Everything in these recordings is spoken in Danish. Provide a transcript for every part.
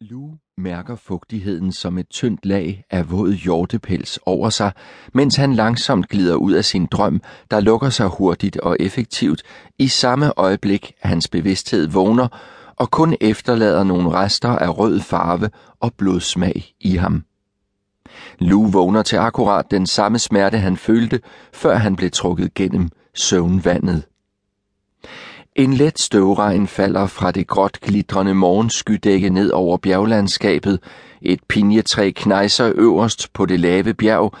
Lou mærker fugtigheden som et tyndt lag af våd hjortepels over sig, mens han langsomt glider ud af sin drøm, der lukker sig hurtigt og effektivt i samme øjeblik hans bevidsthed vågner og kun efterlader nogle rester af rød farve og blodsmag i ham. Lou vågner til akkurat den samme smerte han følte, før han blev trukket gennem søvnvandet. En let støvregn falder fra det gråt glitrende morgenskydække ned over bjerglandskabet. Et pinjetræ knejser øverst på det lave bjerg,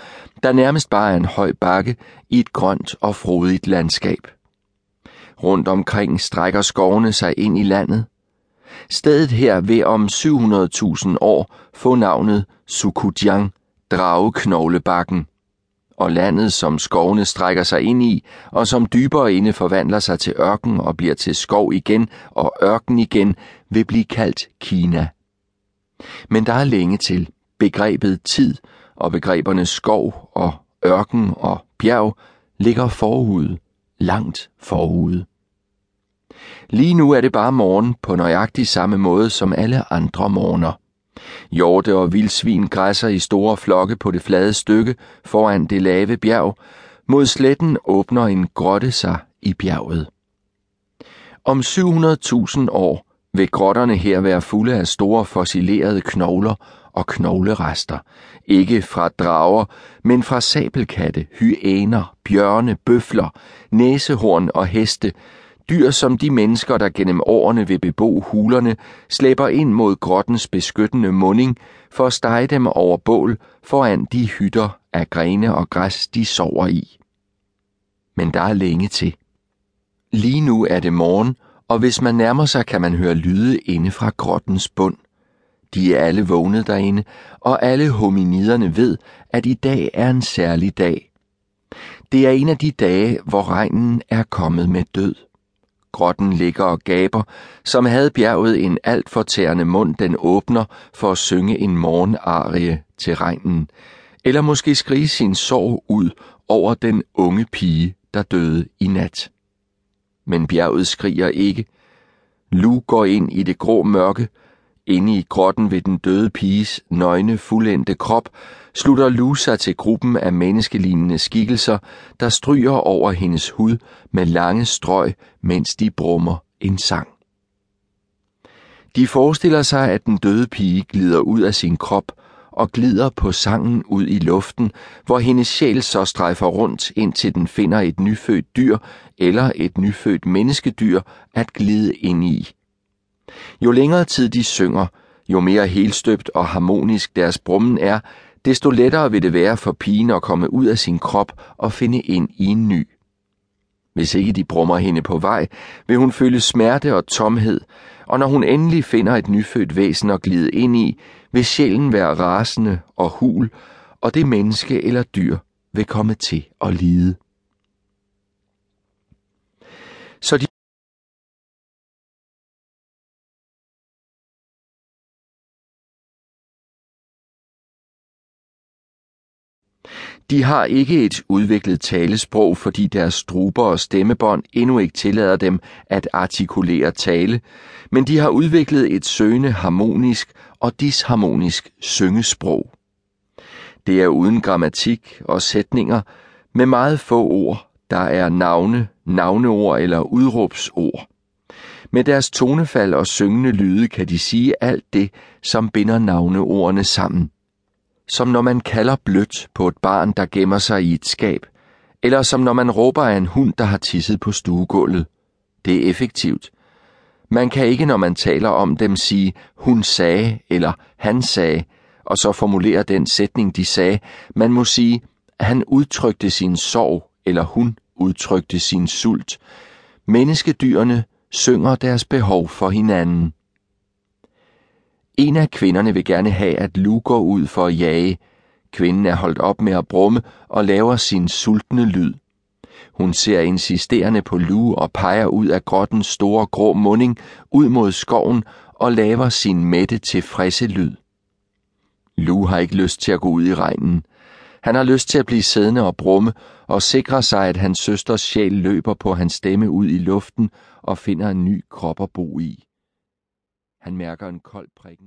der nærmest bare er en høj bakke i et grønt og frodigt landskab. Rundt omkring strækker skovene sig ind i landet. Stedet her vil om 700.000 år få navnet Sukujang, drageknoglebakken og landet, som skovene strækker sig ind i, og som dybere inde forvandler sig til ørken og bliver til skov igen og ørken igen, vil blive kaldt Kina. Men der er længe til. Begrebet tid og begreberne skov og ørken og bjerg ligger forude, langt forude. Lige nu er det bare morgen på nøjagtig samme måde som alle andre morgener. Hjorte og vildsvin græsser i store flokke på det flade stykke foran det lave bjerg. Mod sletten åbner en grotte sig i bjerget. Om 700.000 år vil grotterne her være fulde af store fossilerede knogler og knoglerester. Ikke fra drager, men fra sabelkatte, hyæner, bjørne, bøfler, næsehorn og heste, dyr som de mennesker, der gennem årene vil bebo hulerne, slæber ind mod grottens beskyttende munding for at stege dem over bål foran de hytter af grene og græs, de sover i. Men der er længe til. Lige nu er det morgen, og hvis man nærmer sig, kan man høre lyde inde fra grottens bund. De er alle vågnet derinde, og alle hominiderne ved, at i dag er en særlig dag. Det er en af de dage, hvor regnen er kommet med død. Grotten ligger og gaber, som havde bjerget en alt fortærende mund, den åbner for at synge en morgenarie til regnen, eller måske skrige sin sorg ud over den unge pige, der døde i nat. Men bjerget skriger ikke. Lu går ind i det grå mørke, Inde i grotten ved den døde piges nøgne, fuldendte krop, slutter Lu sig til gruppen af menneskelignende skikkelser, der stryger over hendes hud med lange strøg, mens de brummer en sang. De forestiller sig, at den døde pige glider ud af sin krop og glider på sangen ud i luften, hvor hendes sjæl så strejfer rundt, indtil den finder et nyfødt dyr eller et nyfødt menneskedyr at glide ind i. Jo længere tid de synger, jo mere helstøbt og harmonisk deres brummen er, desto lettere vil det være for pigen at komme ud af sin krop og finde ind i en ny. Hvis ikke de brummer hende på vej, vil hun føle smerte og tomhed, og når hun endelig finder et nyfødt væsen at glide ind i, vil sjælen være rasende og hul, og det menneske eller dyr vil komme til at lide. Så de De har ikke et udviklet talesprog, fordi deres struber og stemmebånd endnu ikke tillader dem at artikulere tale, men de har udviklet et søgende harmonisk og disharmonisk syngesprog. Det er uden grammatik og sætninger, med meget få ord, der er navne, navneord eller udråbsord. Med deres tonefald og syngende lyde kan de sige alt det, som binder navneordene sammen som når man kalder blødt på et barn, der gemmer sig i et skab, eller som når man råber af en hund, der har tisset på stuegulvet. Det er effektivt. Man kan ikke, når man taler om dem, sige, hun sagde, eller han sagde, og så formulere den sætning, de sagde. Man må sige, han udtrykte sin sorg, eller hun udtrykte sin sult. Menneskedyrene synger deres behov for hinanden. En af kvinderne vil gerne have, at Lu går ud for at jage. Kvinden er holdt op med at brumme og laver sin sultne lyd. Hun ser insisterende på Lu og peger ud af grottens store grå munding ud mod skoven og laver sin mætte tilfredse lyd. Lu har ikke lyst til at gå ud i regnen. Han har lyst til at blive siddende og brumme og sikre sig, at hans søsters sjæl løber på hans stemme ud i luften og finder en ny krop at bo i. Han mærker en kold prikken.